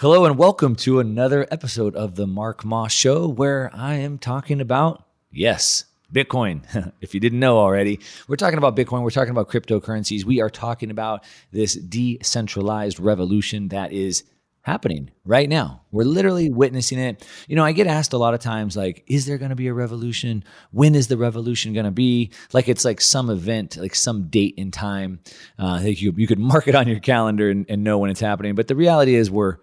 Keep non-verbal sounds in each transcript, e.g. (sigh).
Hello and welcome to another episode of the Mark Moss Show, where I am talking about, yes, Bitcoin. (laughs) if you didn't know already, we're talking about Bitcoin. We're talking about cryptocurrencies. We are talking about this decentralized revolution that is happening right now. We're literally witnessing it. You know, I get asked a lot of times, like, is there going to be a revolution? When is the revolution going to be? Like, it's like some event, like some date in time. Uh, you, you could mark it on your calendar and, and know when it's happening. But the reality is, we're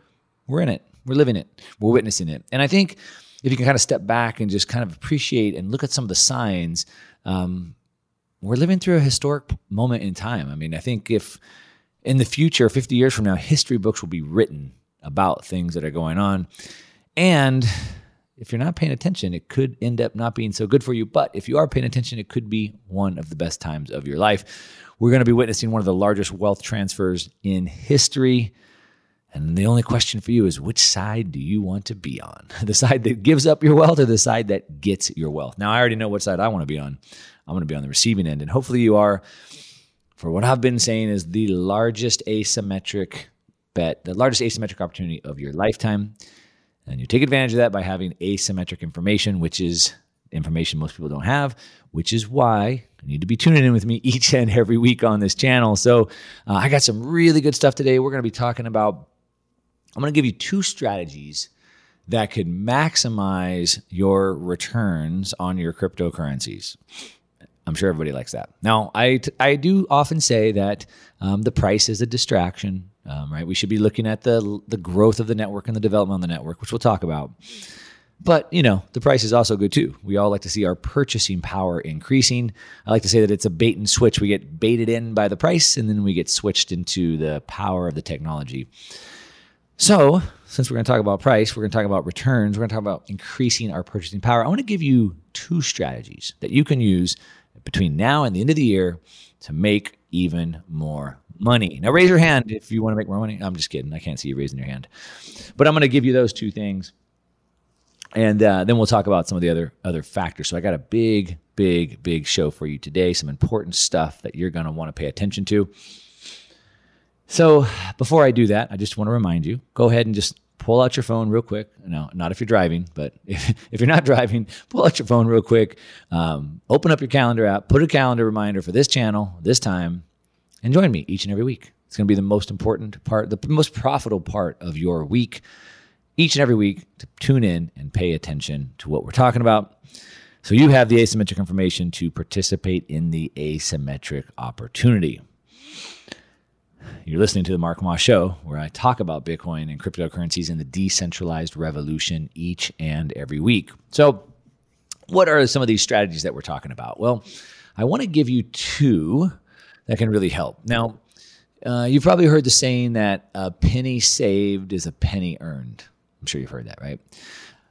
we're in it. We're living it. We're witnessing it. And I think if you can kind of step back and just kind of appreciate and look at some of the signs, um, we're living through a historic moment in time. I mean, I think if in the future, 50 years from now, history books will be written about things that are going on. And if you're not paying attention, it could end up not being so good for you. But if you are paying attention, it could be one of the best times of your life. We're going to be witnessing one of the largest wealth transfers in history. And the only question for you is which side do you want to be on? (laughs) The side that gives up your wealth or the side that gets your wealth? Now, I already know what side I want to be on. I'm going to be on the receiving end. And hopefully you are. For what I've been saying is the largest asymmetric bet, the largest asymmetric opportunity of your lifetime. And you take advantage of that by having asymmetric information, which is information most people don't have, which is why you need to be tuning in with me (laughs) each and every week on this channel. So uh, I got some really good stuff today. We're going to be talking about I'm going to give you two strategies that could maximize your returns on your cryptocurrencies. I'm sure everybody likes that. Now, I, I do often say that um, the price is a distraction, um, right? We should be looking at the, the growth of the network and the development of the network, which we'll talk about. But, you know, the price is also good too. We all like to see our purchasing power increasing. I like to say that it's a bait and switch. We get baited in by the price and then we get switched into the power of the technology. So, since we're going to talk about price, we're going to talk about returns, we're going to talk about increasing our purchasing power. I want to give you two strategies that you can use between now and the end of the year to make even more money. Now, raise your hand if you want to make more money. I'm just kidding. I can't see you raising your hand. But I'm going to give you those two things. And uh, then we'll talk about some of the other other factors. So I got a big, big, big show for you today. Some important stuff that you're going to want to pay attention to. So before I do that, I just want to remind you: go ahead and just pull out your phone real quick. No, not if you're driving, but (laughs) if, if you're not driving, pull out your phone real quick. Um, open up your calendar app, put a calendar reminder for this channel, this time, and join me each and every week. It's going to be the most important part, the most profitable part of your week, each and every week to tune in and pay attention to what we're talking about. So you have the asymmetric information to participate in the asymmetric opportunity. You're listening to the Mark Moss Show, where I talk about Bitcoin and cryptocurrencies and the decentralized revolution each and every week. So, what are some of these strategies that we're talking about? Well, I want to give you two that can really help. Now, uh, you've probably heard the saying that a penny saved is a penny earned. I'm sure you've heard that, right?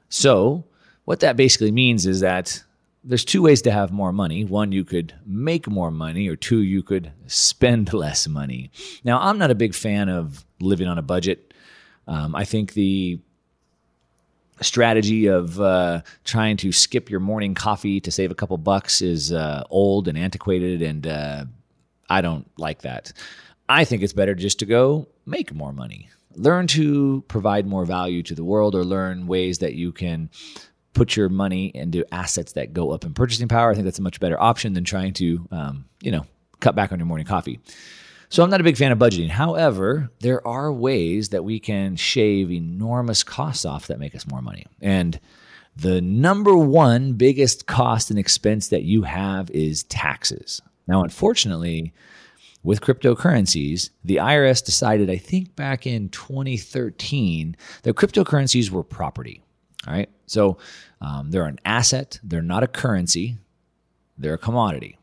So, what that basically means is that there's two ways to have more money. One, you could make more money, or two, you could spend (laughs) less money. Now, I'm not a big fan of living on a budget. Um, I think the strategy of uh, trying to skip your morning coffee to save a couple bucks is uh, old and antiquated, and uh, I don't like that. I think it's better just to go make more money. Learn to provide more value to the world, or learn ways that you can put your money into assets that go up in purchasing power. I think that's a much better option than trying to, um, you know, cut back on your morning coffee. So I'm not a big fan of budgeting. However, there are ways that we can shave enormous costs off that make us more money. And the number one biggest cost and expense that you have is taxes. Now, unfortunately, with cryptocurrencies, the IRS decided, I think back in 2013, that cryptocurrencies were property. All right. So um, they're an asset, they're not a currency, they're a commodity.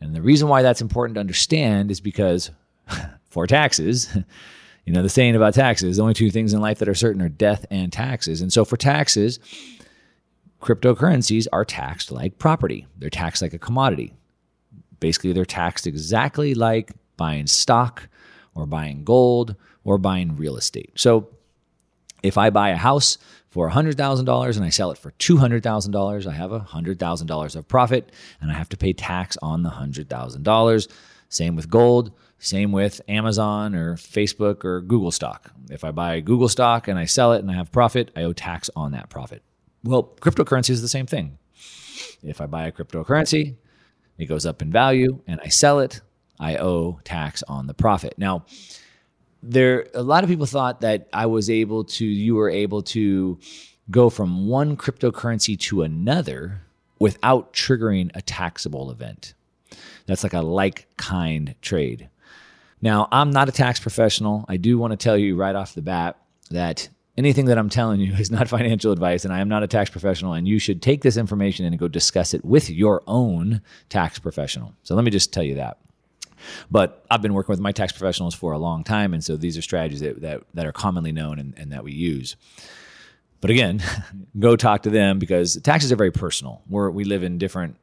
And the reason why that's important to understand is because (laughs) for taxes, (laughs) you know, the saying about taxes, the only two things in life that are certain are death and taxes. And so for taxes, cryptocurrencies are taxed like property, they're taxed like a commodity. Basically, they're taxed exactly like buying stock or buying gold or buying real estate. So if I buy a house for $100,000 and I sell it for $200,000, I have $100,000 of profit and I have to pay tax on the $100,000. Same with gold, same with Amazon or Facebook or Google stock. If I buy Google stock and I sell it and I have profit, I owe tax on that profit. Well, cryptocurrency is the same thing. If I buy a cryptocurrency, it goes up in value and I sell it, I owe tax on the profit. Now, there a lot of people thought that I was able to you were able to go from one cryptocurrency to another without triggering a taxable event. That's like a like kind trade. Now, I'm not a tax professional. I do want to tell you right off the bat that anything that I'm telling you (laughs) is not financial advice, and I am not a tax professional, and you should take this information and go discuss it with your own tax professional. So let me just tell you that. But I've been working with my tax professionals for a long time, and so these are strategies that that, that are commonly known and, and that we use. But again, (laughs) go talk to them because taxes are very personal. We're, we live in different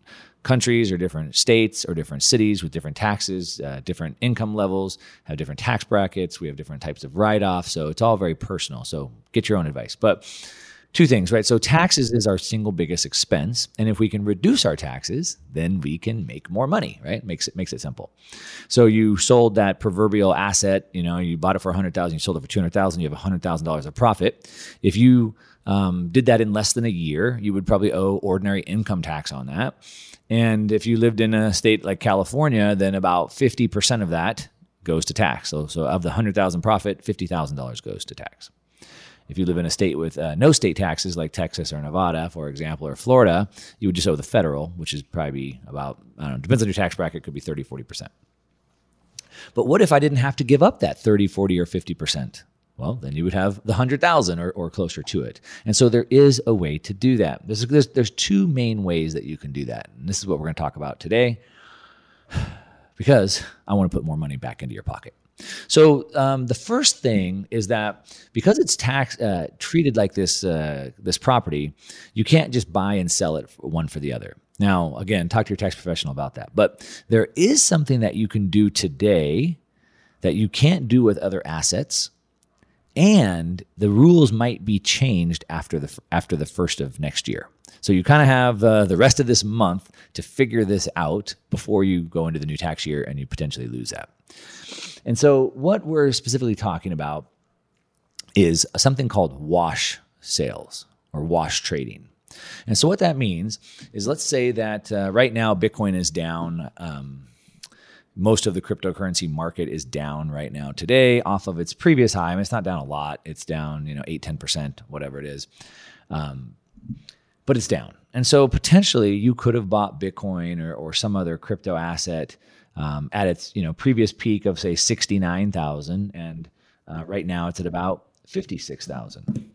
countries or different states or different cities with different taxes, uh, different income levels, have different tax brackets. We have different types of write offs. So it's all very personal. So get your own advice. But two things, right? So taxes is our single biggest expense, and if we can reduce our taxes, then we can make more money, right? Makes it makes it simple. So you sold that proverbial asset, you know, you bought it for a hundred thousand, you sold it for two hundred thousand, you have a hundred thousand dollars of profit. If you um, did that in less than a year, you would probably owe ordinary income tax on that. And if you lived in a state like California, then about fifty percent of that goes to tax. So, so of the hundred thousand profit, fifty thousand dollars goes to tax. If you live in a state with uh, no state taxes like Texas or Nevada, for example, or Florida, you would just owe the federal, which is probably about, I don't know, depends on your tax bracket, could be 30, 40%. But what if I didn't have to give up that 30, 40, or 50%? well, then you would have the hundred thousand or, or closer to it. And so there is a way to do that. There's, there's, there's two main ways that you can do that. And this is what we're going to talk about today because I want to put more money back into your pocket. So um, the first thing is that because it's tax uh, treated like this uh, this property, you can't just buy and sell it one for the other. Now, again, talk to your tax professional about that. But there is something that you can do today that you can't do with other assets and the rules might be changed after the after the first of next year. So you kind of have uh, the rest of this month to figure this out before you go into the new tax year and you potentially lose that. And so what we're specifically talking about is something called wash sales or wash trading. And so what that means is let's say that uh, right now Bitcoin is down um, most of the cryptocurrency market is down right now today off of its previous high. I mean, it's not down a lot. It's down, you know, 8, 10%, whatever it is. Um, but it's down. And so potentially you could have bought Bitcoin or, or some other crypto asset um, at its, you know, previous peak of say 69,000. And uh, right now it's at about 56,000.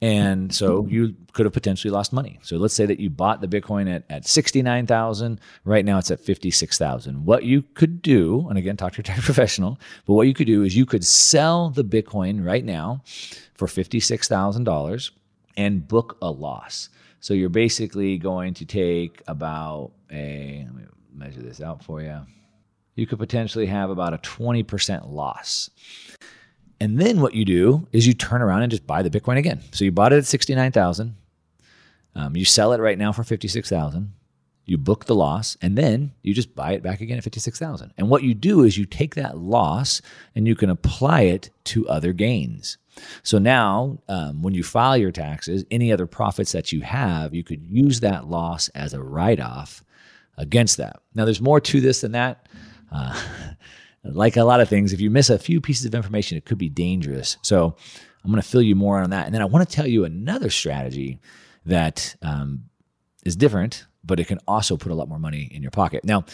And so you could have potentially lost money. So let's say that you bought the Bitcoin at, at 69,000. Right now it's at 56,000. What you could do, and again, talk to your (laughs) tax professional, but what you could do is you could sell the Bitcoin right now for $56,000 and book a loss. So you're basically going to take about a, let me measure this out for you. You could potentially have about a 20% loss. And then what you do is you turn around and just buy the Bitcoin again. So you bought it at 69,000. Um, you sell it right now for 56,000. You book the loss and then you just buy it back again at 56,000. And what you do is you take that loss and you can apply it to other gains. So now, um, when you file your taxes, any other profits that you have, you could use that loss as a write off against that. Now, there's more to this than that. Uh, (laughs) like a lot of things, if you miss a few pieces of information, it could be dangerous. So I'm going to fill you more on that. And then I want to tell you another strategy that um, is different, but it can also put a lot more money in your pocket. Now,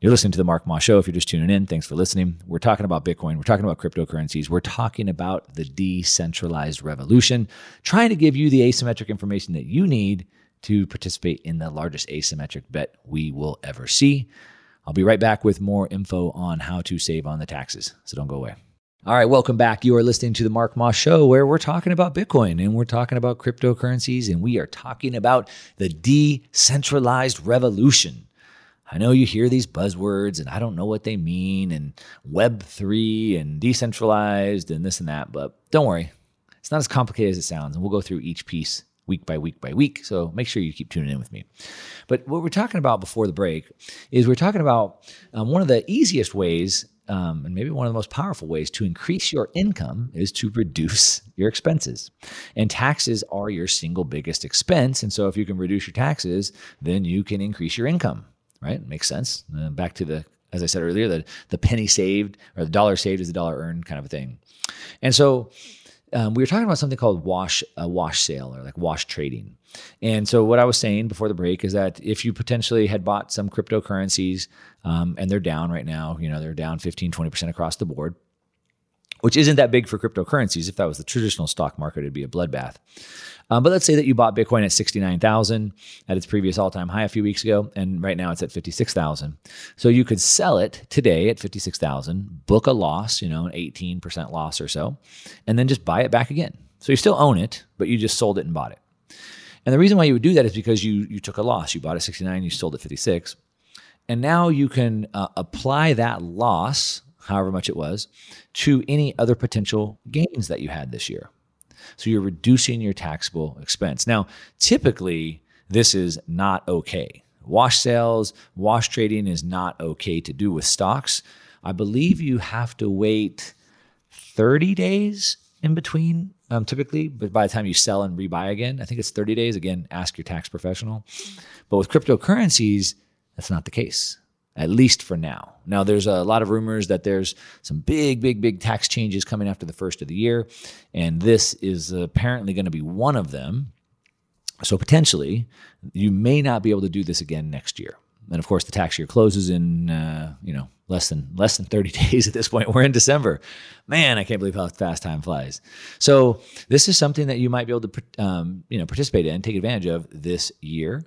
you're listening to the Mark Moss Show. If you're just tuning in, thanks for listening. We're talking about Bitcoin. We're talking about cryptocurrencies. We're talking about the decentralized revolution, trying to give you the asymmetric information that you need to participate in the largest asymmetric bet we will ever see. I'll be right back with more info on how to save on the taxes. So don't go away. All right, welcome back. You are listening to the Mark Moss Show, where we're talking about Bitcoin and we're talking about cryptocurrencies and we are talking about the decentralized revolution. I know you hear these buzzwords and I don't know what they mean, and Web3 and decentralized and this and that, but don't worry. It's not as complicated as it sounds, and we'll go through each piece week by week by week. So make sure you keep tuning in with me. But what we're talking about before the break is we're talking about um, one of the easiest ways. Um, and maybe one of the most powerful ways to increase your income is to reduce (laughs) your expenses. And taxes are your single biggest expense. And so, if you can reduce your taxes, then you can increase your income, right? Makes sense. Uh, back to the, as I said earlier, the, the penny saved or the dollar saved is the dollar earned kind of a thing. And so, um, we were talking about something called wash a wash sale or like wash trading. And so what I was saying before the break is that if you potentially had bought some cryptocurrencies um, and they're down right now, you know, they're down 15, 20% across the board, which isn't that big for cryptocurrencies. If that was the traditional stock market, it'd be a bloodbath. Um, but let's say that you bought Bitcoin at 69,000 at its previous all time high a few weeks ago, and right now it's at 56,000. So you could sell it today at 56,000, book a loss, you know, an 18% loss or so, and then just buy it back again. So you still own it, but you just sold it and bought it. And the reason why you would do that is because you you took a loss. You bought at 69, you sold at 56. And now you can uh, apply that loss, however much it was, to any other potential gains that you had this year. So you're reducing your taxable expense. Now, typically, this is not okay. Wash sales, wash trading is not okay to do with stocks. I believe you have to wait 30 days in between, um, typically, but by the time you sell and rebuy again, I think it's 30 days. Again, ask your tax professional. But with cryptocurrencies, that's not the case at least for now. Now, there's a lot of rumors that there's some big, big, big tax changes coming after the first of the year, and this is apparently going to be one of them. So, potentially, you may not be able to do this again next year. and of course, the tax year closes in uh, you know less than less than 30 (laughs) days at this point. We're in December. Man, I can't believe how fast time flies. So this is something that you might be able to um, you know participate in, take advantage of this year.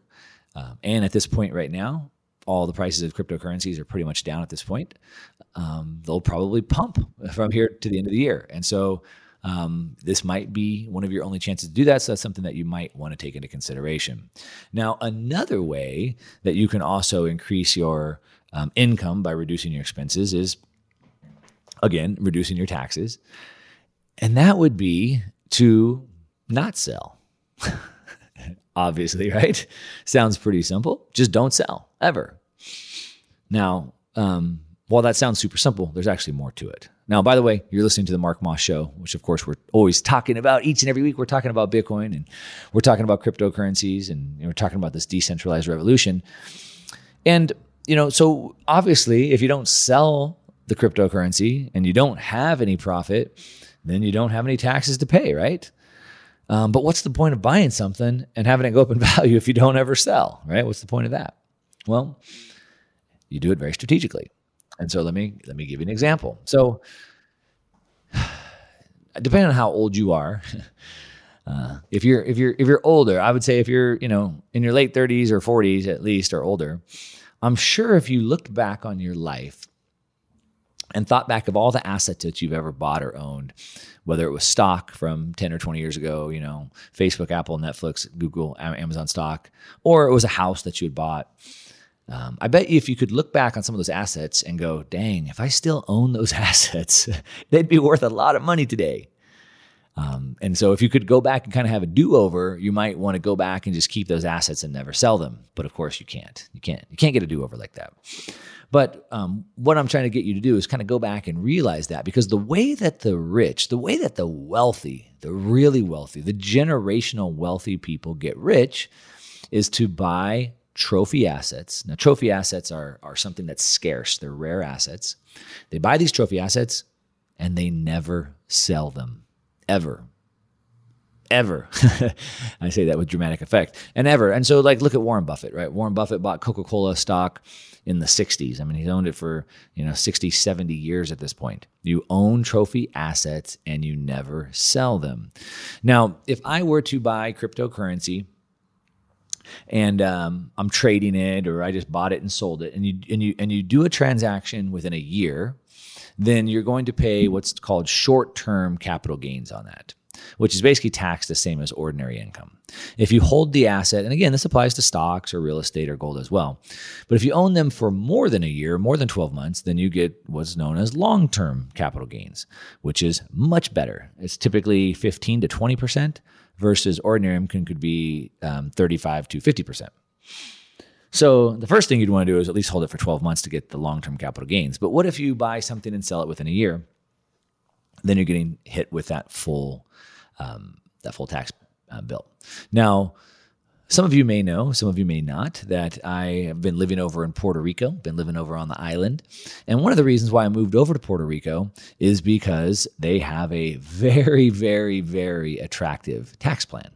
Um, and at this point right now, all the prices of cryptocurrencies are pretty much down at this point. Um, they'll probably pump from here to the end of the year, and so. Um, this might be one of your only chances to do that. So that's something that you might want to take into consideration. Now, another way that you can also increase your um, income by reducing your expenses is, again, reducing your taxes. And that would be to not sell. (laughs) Obviously, right? Sounds pretty simple. Just don't sell ever. Now, um, while that sounds super simple, there's actually more to it. Now, by the way, you're listening to the Mark Moss Show, which of course we're always talking about each and every week. We're talking about Bitcoin and we're talking about cryptocurrencies and we're talking about this decentralized revolution. And, you know, so obviously, if you don't sell the cryptocurrency and you don't have any profit, then you don't have any taxes to pay, right? Um, but what's the point of buying something and having it go up in (laughs) value if you don't ever sell, right? What's the point of that? Well, you do it very strategically. And so let me let me give you an example. So (sighs) depending on how old you are, (laughs) uh, if you're if you're if you're older, I would say if you're you know in your late 30s or 40s at least or older, I'm sure if you looked back on your life and thought back of all the assets that you've ever bought or owned, whether it was stock from 10 or 20 years ago, you know, Facebook, Apple, Netflix, Google, Amazon stock, or it was a house that you had bought um, I bet you if you could look back on some of those assets and go, dang, if I still own those (laughs) assets, they'd be worth a lot of money today. Um, and so if you could go back and kind of have a do-over, you might want to go back and just keep those assets and never sell them. But of course you can't. You can't. You can't get a do-over like that. But um, what I'm trying to get you to do is kind of go back and realize that because the way that the rich, the way that the wealthy, the really wealthy, the generational wealthy people get rich is to buy trophy assets. Now, trophy assets are, are something that's scarce, they're rare assets. They buy these trophy assets and they never sell them, ever. Ever. (laughs) I say that with dramatic effect. And ever. And so, like, look at Warren Buffett, right? Warren Buffett bought Coca Cola stock in the 60s. I mean, he's owned it for, you know, 60, 70 years at this point. You own trophy assets and you never sell them. Now, if I were to buy cryptocurrency, and um, I'm trading it or I just bought it and sold it, and you and you and you do a transaction within a year, then you're going to pay what's called short-term capital gains on that, which is basically taxed the same as ordinary income. If you hold the asset, and again, this applies to stocks or real estate or gold as well, but if you own them for more than a year, more than 12 months, then you get what's known as long term capital gains, which is much better. It's typically 15 to 20% versus ordinary income could be um, 35 to 50%. So the first thing you'd want to do is at least hold it for 12 months to get the long-term capital gains. But what if you buy something and sell it within a year? Then you're getting hit with that full um, that full tax uh, bill. Now, some of you may know, some of you may not, that I have been living over in Puerto Rico, been living over on the island. And one of the reasons why I moved over to Puerto Rico is because they have a very, very, very attractive tax plan.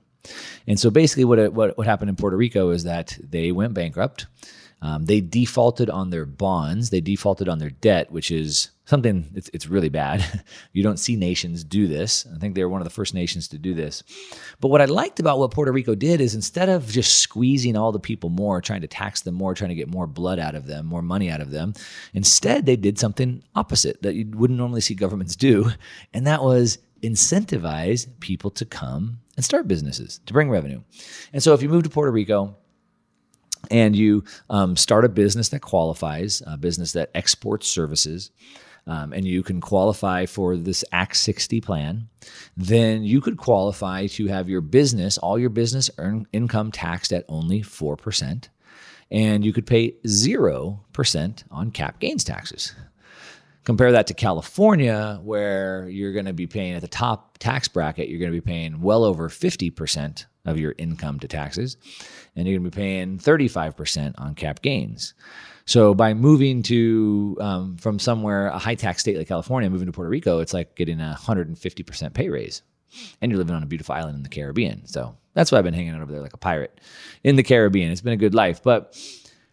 And so basically, what, what, what happened in Puerto Rico is that they went bankrupt. Um, they defaulted on their bonds, they defaulted on their debt, which is something it's, it's really bad. (laughs) you don't see nations do this. I think they're one of the first nations to do this. But what I liked about what Puerto Rico did is instead of just squeezing all the people more, trying to tax them more, trying to get more blood out of them, more money out of them, instead they did something opposite that you wouldn't normally see governments do. (laughs) And that was incentivize people to come and start businesses to bring revenue. And so if you move to Puerto Rico, and you um, start a business that qualifies, a business that exports services, um, and you can qualify for this Act 60 plan, then you could qualify to have your business, all your business earn income taxed at only 4%, and you could pay 0% on cap gains taxes. Compare that to California, where you're going to be paying at the top tax bracket, you're going to be paying well over 50% of your income to taxes, and you're going to be paying 35% on cap gains. So by moving to um, from somewhere a high tax state like California, moving to Puerto Rico, it's like getting a 150% pay raise, and you're living on a beautiful island in the Caribbean. So that's why I've been hanging out over there like a pirate in the Caribbean. It's been a good life, but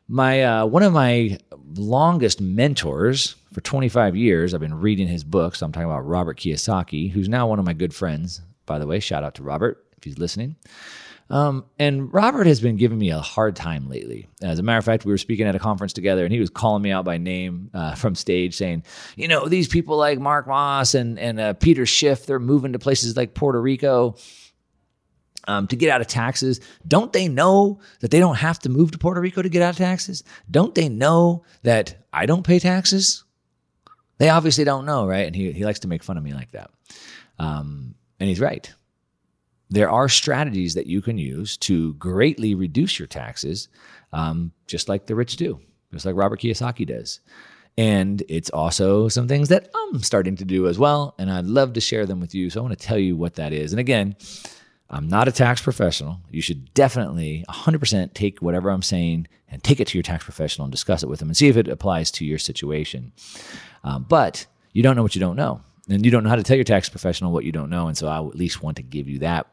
My uh, one of my longest mentors for 25 years, I've been reading his books. I'm talking about Robert Kiyosaki, who's now one of my good friends. By the way, shout out to Robert if he's listening. Um, and Robert has been giving me a hard time lately. As a matter of fact, we were speaking at a conference together, and he was calling me out by name uh, from stage, saying, "You know, these people like Mark Moss and and uh, Peter Schiff, they're moving to places like Puerto Rico." Um, to get out of taxes. Don't they know that they don't have to move to Puerto Rico to get out of taxes? Don't they know that I don't pay taxes? They obviously don't know, right? And he, he likes to make fun of me like that. Um, and he's right. There are strategies that you can use to greatly reduce your taxes, um, just like the rich do, just like Robert Kiyosaki does. And it's also some things that I'm starting to do as well. And I'd love to share them with you. So I want to tell you what that is. And again, I'm not a tax professional. You should definitely 100% take whatever I'm saying and take it to your tax professional and discuss it with them and see if it applies to your situation. Um, but you don't know what you don't know. And you don't know how to tell your tax professional what you don't know. And so I at least want to give you that.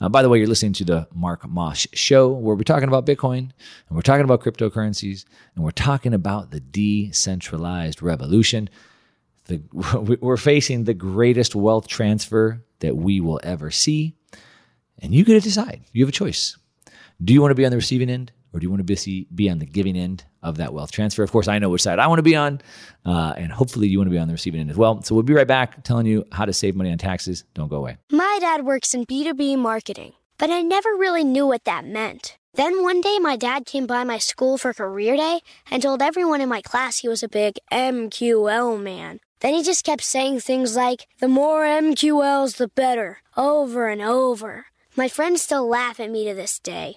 Uh, by the way, you're listening to the Mark Moss Show, where we're talking about Bitcoin and we're talking about cryptocurrencies and we're talking about the decentralized revolution. The, (laughs) we're facing the greatest wealth transfer that we will ever see. And you get to decide. You have a choice. Do you want to be on the receiving end or do you want to be, on the giving end of that wealth transfer? Of course, I know which side I want to be on. Uh, and hopefully you want to be on the receiving end as well. So we'll be right back telling you how to save money on taxes. Don't go away. My dad works in B2B marketing, but I never really knew what that meant. Then one day, my dad came by my school for career day and told everyone in my class he was a big MQL man. Then he just kept saying things like, the more MQLs, the better, over and over. My friends still laugh at me to this day.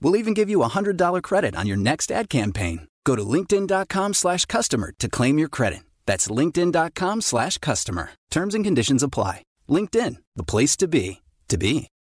We'll even give you a $100 credit on your next ad campaign. Go to linkedin.com slash customer to claim your credit. That's linkedin.com slash customer. Terms and conditions apply. LinkedIn, the place to be, to be.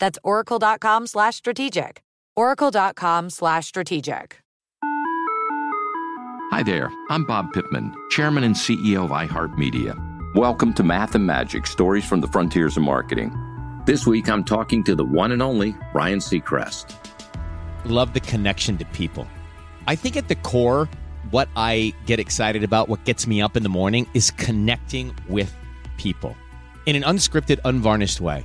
That's oracle.com slash strategic. oracle.com slash strategic. Hi there, I'm Bob Pittman, Chairman and CEO of iHeartMedia. Welcome to Math and Magic Stories from the Frontiers of Marketing. This week I'm talking to the one and only Ryan Seacrest. Love the connection to people. I think at the core, what I get excited about, what gets me up in the morning, is connecting with people in an unscripted, unvarnished way.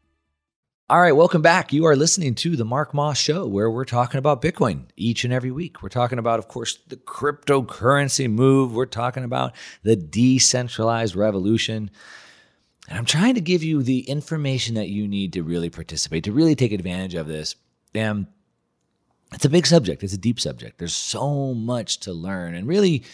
All right, welcome back. You are listening to the Mark Moss Show, where we're talking about Bitcoin each and every week. We're talking about, of course, the cryptocurrency move. We're talking about the decentralized revolution. And I'm trying to give you the information that you need to really participate, to really take advantage of this. And it's a big subject, it's a deep subject. There's so much to learn. And really,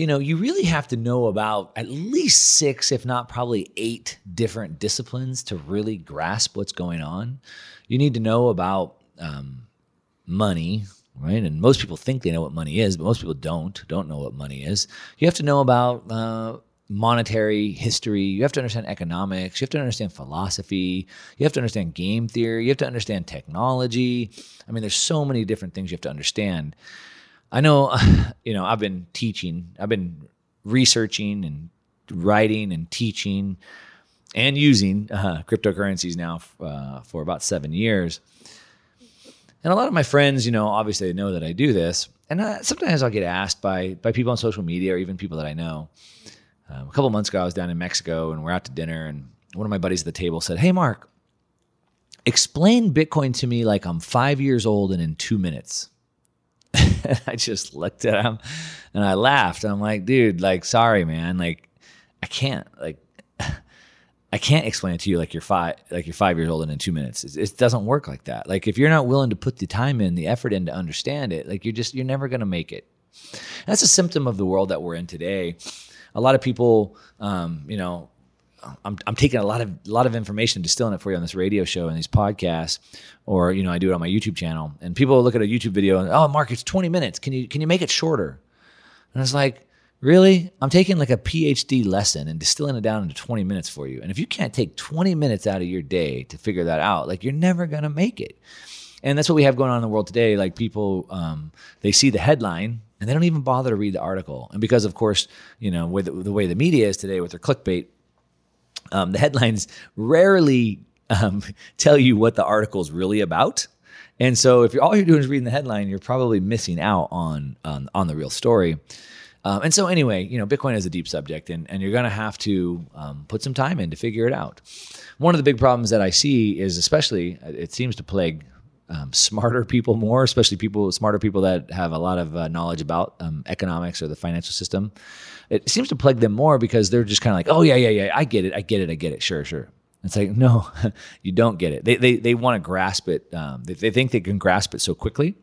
you know, you really have to know about at least six, if not probably eight different disciplines to really grasp what's going on. You need to know about um, money, right? And most people think they know what money is, but most people don't, don't know what money is. You have to know about uh, monetary history. You have to understand economics. You have to understand philosophy. You have to understand game theory. You have to understand technology. I mean, there's so many different things you have to understand. I know, (sighs) you know, I've been teaching, I've been researching and writing and teaching and using uh, cryptocurrencies now uh, for about seven years. And a lot of my friends, you know, obviously they know that I do this. And uh, sometimes I'll get asked by by people on social media or even people that I know. Um, a couple months ago, I was down in Mexico and we're out to dinner, and one of my buddies at the table said, "Hey, Mark, explain Bitcoin to me like I'm five years old and in two minutes." (laughs) I just looked at him and I laughed. I'm like, dude, like, sorry, man. Like, I can't, like, (sighs) I can't explain it to you like you're five, like you're five years old and in two minutes. It, it, doesn't work like that. Like, if you're not willing to put the time in, the effort in to understand it, like you're just, you're never going to make it. That's a symptom of the world that we're in today. A lot of people, um, you know, I'm, I'm taking a lot of a lot of information, distilling it for you on this radio show and these podcasts, or you know, I do it on my YouTube channel. And people look at a YouTube video and oh, Mark, it's 20 minutes. Can you can you make it shorter? And it's like, really? I'm taking like a PhD lesson and distilling it down into 20 minutes for you. And if you can't take 20 minutes out of your day to figure that out, like you're never gonna make it. And that's what we have going on in the world today. Like people, um, they see the headline and they don't even bother to read the article. And because, of course, you know, with the way the media is today with their clickbait, um, the headlines rarely um, (laughs) tell you what the article is really about. And so, if you're all you're doing is reading the headline, you're probably missing out on on, on the real story. Um, and so, anyway, you know, Bitcoin is a deep subject, and, and you're going to have to um, put some time in to figure it out. One of the big problems that I see is, especially, it seems to plague um, smarter people more, especially people smarter people that have a lot of uh, knowledge about um, economics or the financial system. It seems to plague them more because they're just kind of like, oh yeah, yeah, yeah, I get it, I get it, I get it, sure, sure. It's like no, (laughs) you don't get it. They they they want to grasp it. Um, they, they think they can grasp it so quickly.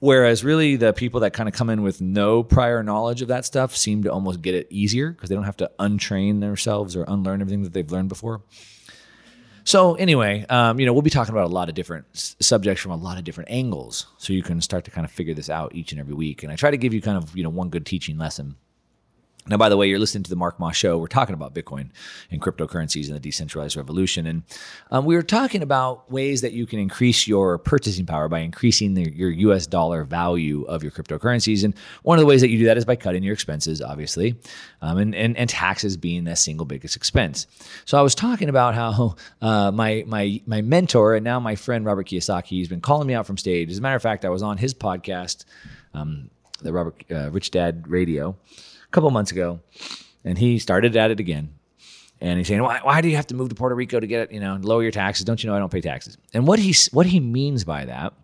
Whereas really the people that kind of come in with no prior knowledge of that stuff seem to almost get it easier because they don't have to untrain themselves or unlearn everything that they've learned before. So anyway, um, you know, we'll be talking about a lot of different s- subjects from a lot of different angles, so you can start to kind of figure this out each and every week. And I try to give you kind of you know one good teaching lesson now, by the way, you're listening to the Mark Moss Show. We're talking about Bitcoin and cryptocurrencies and the decentralized revolution. And um, we were talking about ways that you can increase your purchasing power by increasing the, your US dollar value of your cryptocurrencies. And one of the ways that you do that is by cutting your expenses, obviously, um, and, and, and, taxes being the single biggest expense. So I was talking about how uh, my, my, my mentor and now my friend Robert Kiyosaki has been calling me out from stage. As a matter of fact, I was on his podcast, um, the Robert uh, Rich Dad Radio couple months ago, and he started at it again. And he's saying, why, why do you have to move to Puerto Rico to get, it? you know, lower your taxes? Don't you know I don't pay taxes? And what he, what he means by that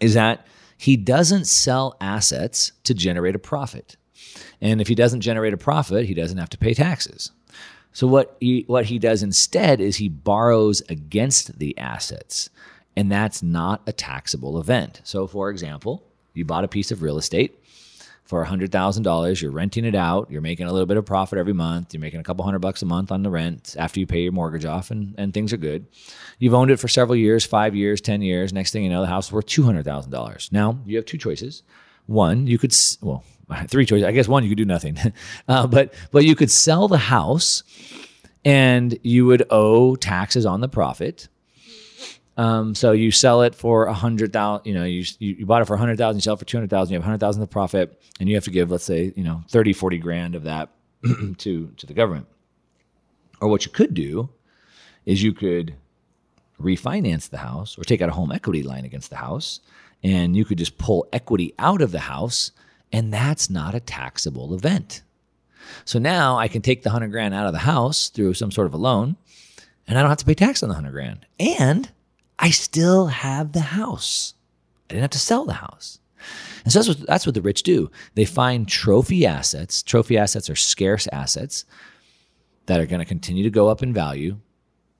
is that he doesn't sell assets to generate a profit. And if he doesn't generate a profit, he doesn't have to pay taxes. So what he, what he does instead is he borrows against the assets, and that's not a taxable event. So for example, you bought a piece of real estate for $100,000. You're renting it out. You're making a little bit of profit every month. You're making a couple hundred bucks a month on the rent after you pay your mortgage off, and, and things are good. You've owned it for several years five years, 10 years. Next thing you know, the house is worth $200,000. Now, you have two choices. One, you could, well, (laughs) three choices. I guess one, you could do nothing. (laughs) uh, but, but you could sell the house and you would owe taxes on the profit um, so you sell it for a hundred thousand, you know, you, you bought it for a hundred thousand, you sell it for 200,000, you have hundred thousand of profit and you have to give, let's say, you know, 30, 40 grand of that (clears throat) to, to the government. Or what you could do is you could refinance the house or take out a home equity line against the house and you could just pull equity out of the house and that's not a taxable event. So now I can take the 100 grand out of the house through some sort of a loan and I don't have to pay tax on the 100 grand. And I still have the house. I didn't have to sell the house. And so that's what, that's what the rich do. They find trophy assets. Trophy assets are scarce assets that are going to continue to go up in value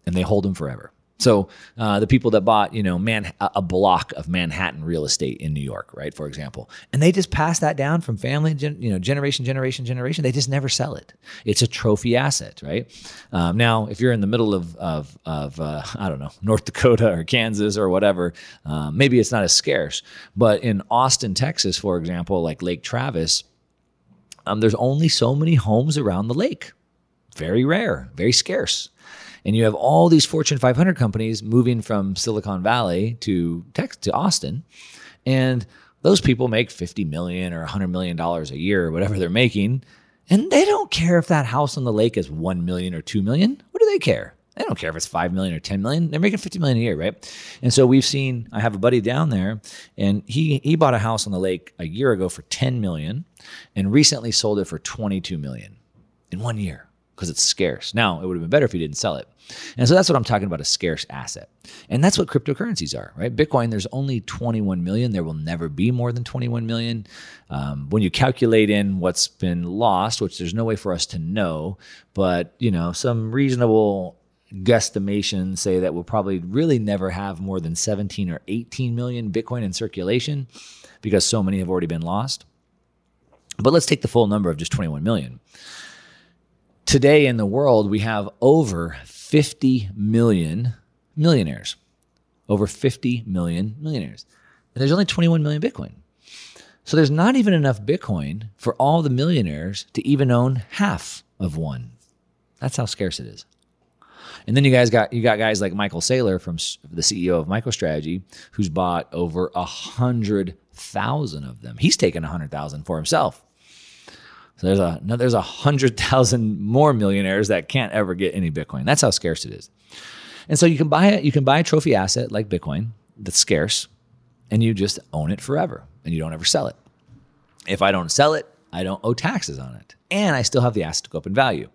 and they hold them forever. So uh, the people that bought, you know, man, a block of Manhattan real estate in New York, right, for example, and they just pass that down from family, you know, generation, generation, generation. They just never sell it. It's a trophy asset, right? Um, now, if you're in the middle of of, of uh, I don't know, (laughs) North Dakota or Kansas or whatever, um, maybe it's not as scarce. But in Austin, Texas, for example, like Lake Travis, um, there's only so many homes around the lake. Very rare, very scarce. And you have all these Fortune 500 companies moving from Silicon Valley to Texas, to Austin. And those people make 50 million or 100 million dollars a year or whatever they're making. And they don't care if that house on the lake is 1 million or 2 million. What do they care? They don't care if it's 5 million or 10 million. They're making 50 million a year, right? And so we've seen I have a buddy down there and he he bought a house on the lake a year ago for 10 million and recently sold it for 22 million in one year because it's scarce. Now, it would have been better if you didn't sell it. And so that's what I'm talking about a scarce asset. And that's what cryptocurrencies are, right? Bitcoin, there's only 21 million. There will never be more than 21 million. Um, when you calculate in what's been lost, which there's no way for us to know, but you know, some reasonable guesstimations say that we'll probably really never have more than 17 or 18 million Bitcoin in circulation because so many have already been lost. But let's take the full number of just 21 million. Today in the world, we have over 50 million millionaires. Over 50 million millionaires. And there's only 21 million Bitcoin. So there's not even enough Bitcoin for all the millionaires to even own half of one. That's how scarce it is. And then you guys got you got guys like Michael Saylor from the CEO of MicroStrategy, who's bought over a hundred thousand of them. He's taken a hundred thousand for himself. So there's a no, there's a hundred thousand more millionaires that can't ever get any Bitcoin. That's how scarce it is. And so you can buy it. You can buy a trophy asset like Bitcoin that's scarce, and you just own it forever, and you don't ever sell it. If I don't sell it, I don't owe taxes on it, and I still have the asset to go up in value,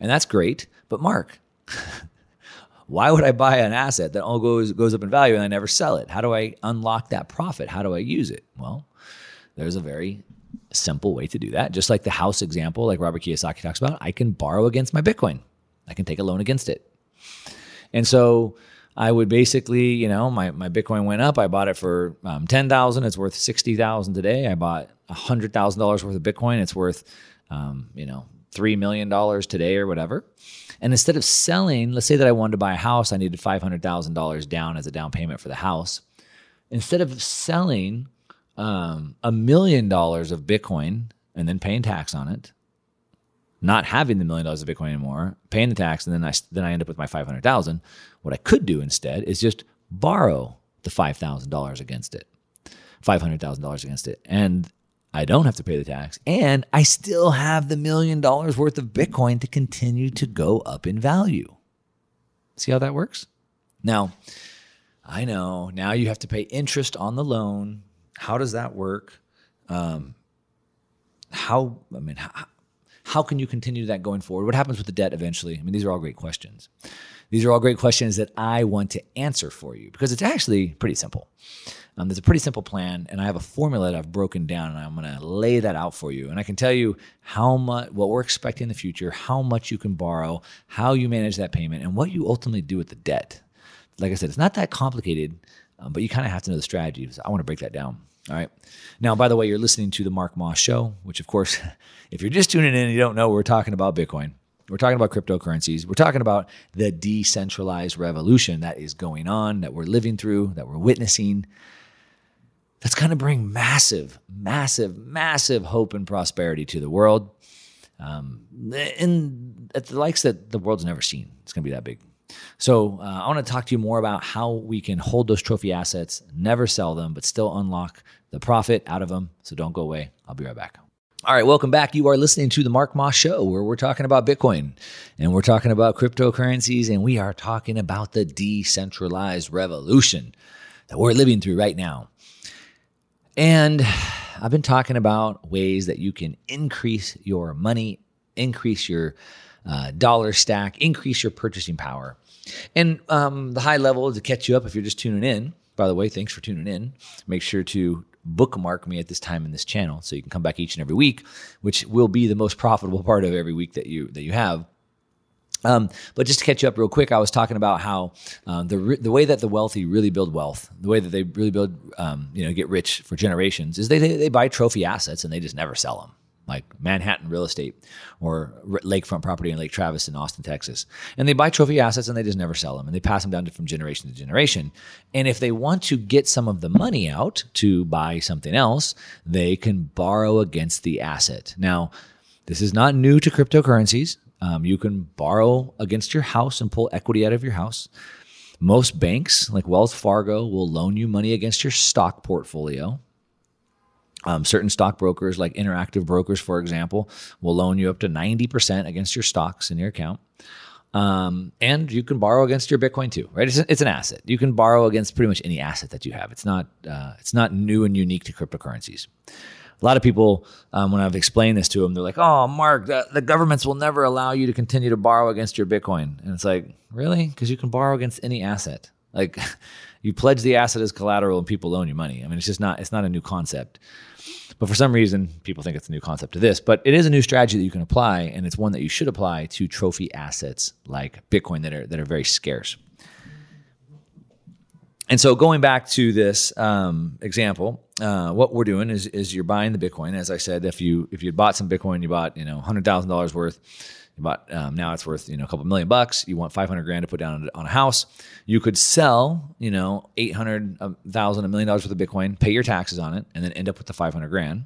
and that's great. But Mark. (laughs) why would I buy an asset that all goes goes up in value and I never sell it? How do I unlock that profit? How do I use it? Well, there's a very simple way to do that. Just like the house example, like Robert Kiyosaki talks about, I can borrow against my Bitcoin. I can take a loan against it. And so I would basically, you know, my, my Bitcoin went up. I bought it for um, 10,000. It's worth 60,000 today. I bought $100,000 worth of Bitcoin. It's worth, um, you know, $3 million today or whatever. And instead of selling, let's say that I wanted to buy a house, I needed $500,000 down as a down payment for the house. Instead of selling Um, a million dollars of Bitcoin and then paying tax on it, not having the million dollars of Bitcoin anymore, paying the tax, and then I then I end up with my five hundred thousand. What I could do instead is just borrow the five thousand dollars against it, five hundred thousand dollars against it, and I don't have to pay the tax, and I still have the million dollars worth of Bitcoin to continue to go up in value. See how that works? Now, I know now you have to pay interest on the loan how does that work? Um, how, I mean, how, how can you continue that going forward? What happens with the debt eventually? I mean, these are all great questions. These are all great questions that I want to answer for you because it's actually pretty simple. Um, there's a pretty simple plan, and I have a formula that I've broken down, and I'm going to lay that out for you. And I can tell you how much, what we're expecting in the future, how much you can borrow, how you manage that payment, and what you ultimately do with the debt. Like I said, it's not that complicated, um, but you kind of have to know the strategies. I want to break that down. All right. Now, by the way, you're listening to the Mark Moss Show, which, of course, (laughs) if you're just tuning in and you don't know, we're talking about Bitcoin. We're talking about cryptocurrencies. We're talking about the decentralized revolution that is going on, that we're living through, that we're witnessing. That's going to bring massive, massive, massive hope and prosperity to the world. Um, and at the likes that the world's never seen. It's going to be that big. So uh, I want to talk to you more about how we can hold those trophy assets, never sell them, but still unlock the profit out of them. So don't go away. I'll be right back. All right, welcome back. You are listening to the Mark Moss Show, where we're talking about Bitcoin and we're talking about cryptocurrencies and we are talking about the decentralized revolution that we're living through right now. And I've been talking about ways that you can increase your money, increase your uh, dollar stack, increase your purchasing power. And um, the high level to catch you up if you're just tuning in. By the way, thanks for tuning in. Make sure to bookmark me at this time in this channel so you can come back each and every week, which will be the most profitable part of every week that you that you have. Um, but just to catch you up real quick, I was talking about how uh, the the way that the wealthy really build wealth, the way that they really build, um, you know, get rich for generations, is they, they they buy trophy assets and they just never sell them like Manhattan real estate or lakefront property in Lake Travis in Austin, Texas. And they buy trophy assets and they just never sell them and they pass them down from generation to generation. And if they want to get some of the money out to buy something else, they can borrow against the asset. Now, this is not new to cryptocurrencies. Um, you can borrow against your house and pull equity out of your house. Most banks, like Wells Fargo, will loan you money against your stock portfolio. Um, certain stockbrokers, like Interactive Brokers, for example, will loan you up to 90% against your stocks in your account. Um, and you can borrow against your Bitcoin too, right? It's, it's, an asset. You can borrow against pretty much any asset that you have. It's not uh, it's not new and unique to cryptocurrencies. A lot of people, um, when I've explained this to them, they're like, "Oh, Mark, the, the governments will never allow you to continue to borrow against your Bitcoin." And it's like, really? Because you can borrow against any asset. Like, (laughs) you pledge the asset as collateral, and people loan you money. I mean, it's just not it's not a new concept. But for some reason, people think it's a new concept to this. But it is a new strategy that you can apply, and it's one that you should apply to trophy assets like Bitcoin that are that are very scarce. And so, going back to this um, example, uh, what we're doing is is you're buying the Bitcoin. As I said, if you if you bought some Bitcoin, you bought you know hundred thousand dollars worth but um, now it's worth you know a couple million bucks. You want five hundred grand to put down on a house. You could sell you know eight hundred thousand, a million dollars worth of Bitcoin, pay your taxes on it, and then end up with the five hundred grand.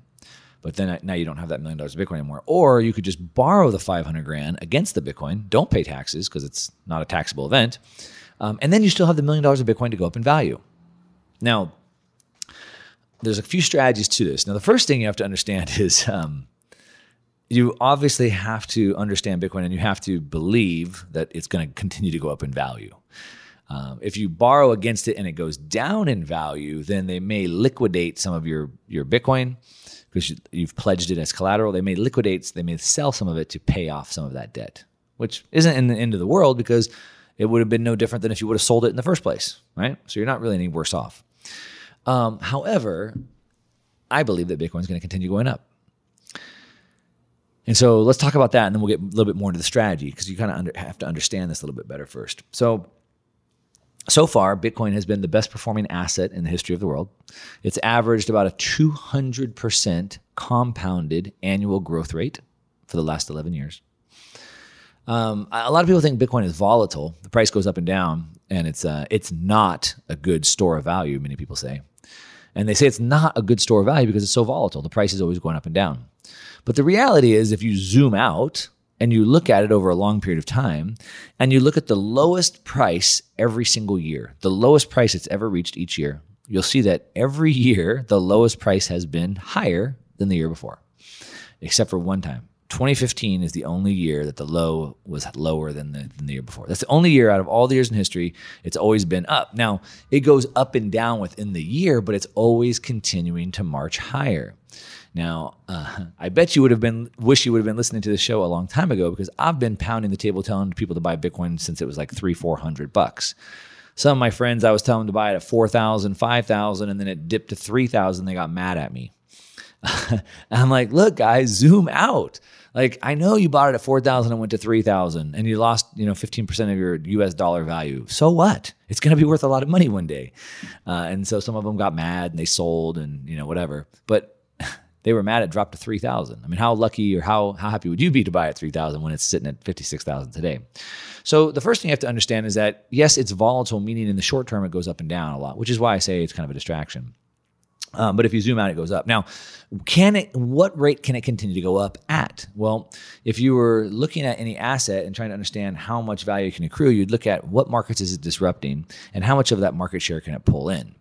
But then now you don't have that million dollars of Bitcoin anymore. Or you could just borrow the five hundred grand against the Bitcoin. Don't pay taxes because it's not a taxable event, um, and then you still have the million dollars of Bitcoin to go up in value. Now, there's a few strategies to this. Now, the first thing you have to understand (laughs) is um, you obviously have to understand Bitcoin and you have to believe that it's going to continue to go up in value. Um, if you borrow against it and it goes down in value, then they may liquidate some of your your Bitcoin because you, have pledged it as collateral. They may liquidate, they may sell some of it to pay off some of that debt, which isn't in the end of the world because it would have been no different than if you would have sold it in the first place, right? So you're not really any worse off. Um, however, I believe that Bitcoin is going to continue going up. And so let's talk about that, and then we'll get a little bit more into the strategy because you kind of have to understand this a little bit better first. So, so far, Bitcoin has been the best performing asset in the history of the world. It's averaged about a 200% compounded annual growth rate for the last 11 years. Um, a lot of people think Bitcoin is volatile. The price goes up and down, and it's uh, it's not a good store of value. Many people say, and they say it's not a good store of value because it's so volatile. The price is always going up and down. But the reality is, if you zoom out and you look at it over a long period of time, and you look at the lowest price every single year, the lowest price it's ever reached each year, you'll see that every year the lowest price has been higher than the year before, except for one time. 2015 is the only year that the low was lower than the, than the year before. That's the only year out of all the years in history it's always been up. Now, it goes up and down within the year, but it's always continuing to march higher. Now, uh, (laughs) I bet you would have been, wish you would have been listening to the show a long time ago because I've been pounding the table telling people to buy Bitcoin since it was like three, 400 bucks. Some of my friends, I was telling them to buy it at 4,000, 5,000, and then it dipped to 3,000. They got mad at me. (laughs) I'm like, look, guys, zoom out. Like, I know you bought it at 4,000 and went to 3,000 and you lost, you know, 15% of your US dollar value. So what? It's going to be worth a lot of money one day. Uh, and so some of them got mad and they sold and, you know, whatever. But they were mad it dropped to 3000 i mean how lucky or how, how happy would you be to buy at 3000 when it's sitting at 56000 today so the first thing you have to understand is that yes it's volatile meaning in the short term it goes up and down a lot which is why i say it's kind of a distraction um, but if you zoom out, it goes up. Now, can it? What rate can it continue to go up at? Well, if you were looking at any asset and trying to understand how much value can accrue, you'd look at what markets is it disrupting and how much of that market share can it pull in.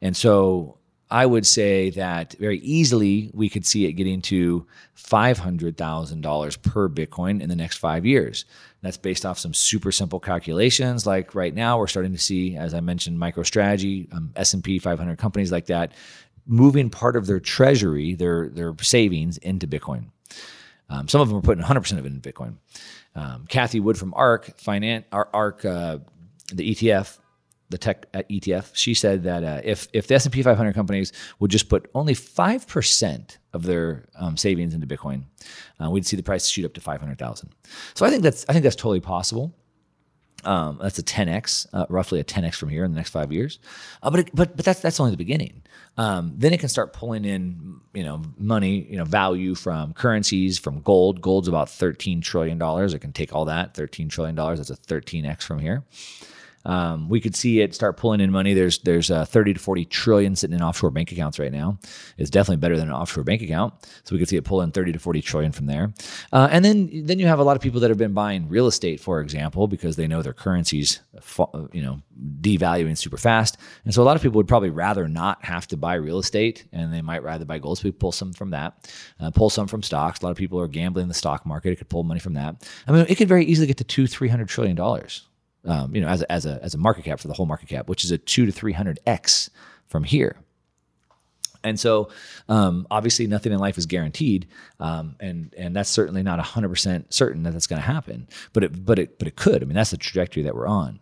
And so, I would say that very easily we could see it getting to $500,000 per Bitcoin in the next five years. That's based off some super simple calculations. Like right now, we're starting to see, as I mentioned, MicroStrategy, um, S&P 500 companies like that, moving part of their treasury, their their savings into Bitcoin. Um, some of them are putting 100% of it in Bitcoin. Um, Cathie Wood from ARK, Finance, ARK uh, the ETF, the tech ETF, she said that uh, if if the S and P 500 companies would just put only five percent of their um, savings into Bitcoin, uh, we'd see the price shoot up to 500,000. So I think that's I think that's totally possible. Um, that's a 10x, uh, roughly a 10x from here in the next five years. Uh, but it, but but that's that's only the beginning. Um, then it can start pulling in you know money, you know value from currencies, from gold. Gold's about 13 trillion dollars. It can take all that 13 trillion dollars. That's a 13x from here. Um, we could see it start pulling in money. There's there's uh, 30 to 40 trillion sitting in offshore bank accounts right now. It's definitely better than an offshore bank account. So we could see it pull in 30 to 40 trillion from there. Uh, and then then you have a lot of people that have been buying real estate, for example, because they know their currencies, you know, devaluing super fast. And so a lot of people would probably rather not have to buy real estate, and they might rather buy gold. So we pull some from that, uh, pull some from stocks. A lot of people are gambling in the stock market. It could pull money from that. I mean, it could very easily get to two, three hundred trillion dollars um, you know, as a, as a as a market cap for the whole market cap, which is a two to three hundred x from here. And so, um, obviously, nothing in life is guaranteed, um, and and that's certainly not hundred percent certain that that's going to happen. But it but it but it could. I mean, that's the trajectory that we're on.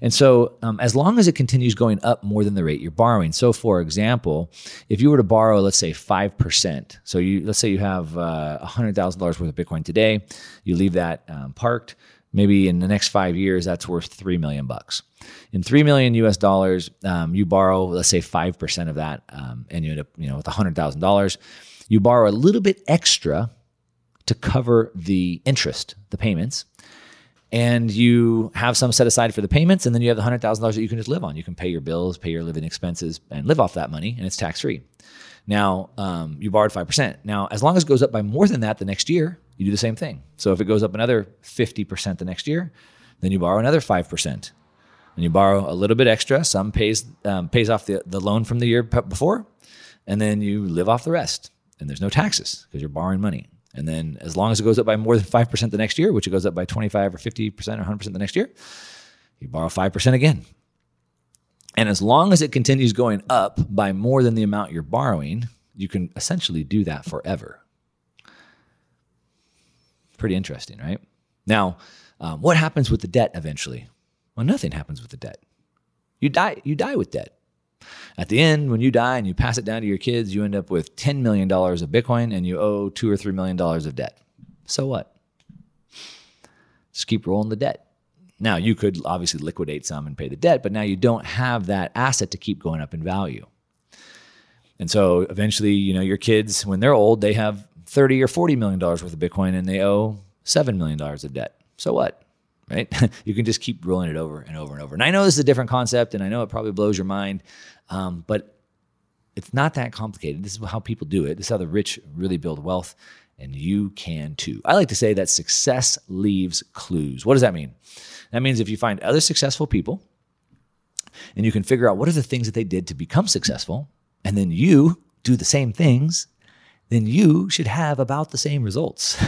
And so, um, as long as it continues going up more than the rate you're borrowing. So, for example, if you were to borrow, let's say five percent. So, you let's say you have uh, hundred thousand dollars worth of Bitcoin today. You leave that um, parked maybe in the next five years that's worth three million bucks. In three million us dollars um, you borrow let's say 5% of that um, and you end up you know with $100000 you borrow a little bit extra to cover the interest the payments and you have some set aside for the payments and then you have the $100000 that you can just live on. You can pay your bills pay your living expenses and live off that money and it's tax free now um, you borrowed 5% now as long as it goes up by more than that the next year you do the same thing. So if it goes up another 50% the next year, then you borrow another 5%. And you borrow a little bit extra. Some pays um, pays off the, the loan from the year before, and then you live off the rest. And there's no taxes because you're borrowing money. And then as long as it goes up by more than 5% the next year, which it goes up by 25 or 50% or 100% the next year, you borrow 5% again. And as long as it continues going up by more than the amount you're borrowing, you can essentially do that forever. Pretty interesting, right? Now, um, what happens with the debt eventually? Well, nothing happens with the debt. You die. You die with debt. At the end, when you die and you pass it down to your kids, you end up with $10 million of Bitcoin and you owe two or $3 million of debt. So what? Just keep rolling the debt. Now, you could obviously liquidate some and pay the debt, but now you don't have that asset to keep going up in value. And so eventually, you know, your kids, when they're old, they have 30 or 40 million dollars worth of Bitcoin and they owe 7 million dollars of debt. So what? Right? (laughs) you can just keep rolling it over and over and over. And I know this is a different concept and I know it probably blows your mind, um, but it's not that complicated. This is how people do it. This is how the rich really build wealth, and you can too. I like to say that success leaves clues. What does that mean? That means if you find other successful people and you can figure out what are the things that they did to become successful, and then you do the same things then you should have about the same results.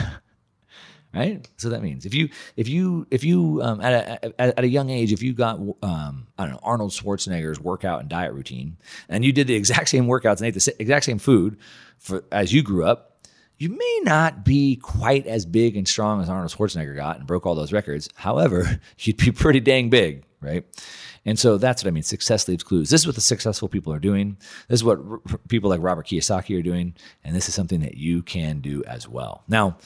(laughs) right? So that means if you if you if you um, at, a, at, a young age if you got um, I don't know Arnold Schwarzenegger's workout and diet routine and you did the exact same workouts and ate the exact same food for as you grew up, you may not be quite as big and strong as Arnold Schwarzenegger got and broke all those records. However, (laughs) you'd be pretty dang big, right? And so that's what I mean. Success leaves clues. This is what the successful people are doing. This is what r- people like Robert Kiyosaki are doing. And this is something that you can do as well. Now,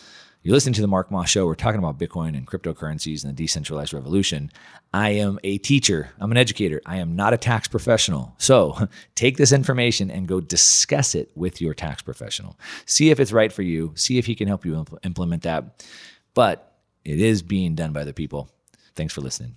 you're listening to the Mark Moss Show. We're talking about Bitcoin and cryptocurrencies and the decentralized revolution. I am a teacher, I'm an educator. I am not a tax professional. So (laughs) take this information and go discuss it with your tax professional. See if it's right for you, see if he can help you implement that. But it is being done by the people. Thanks for listening.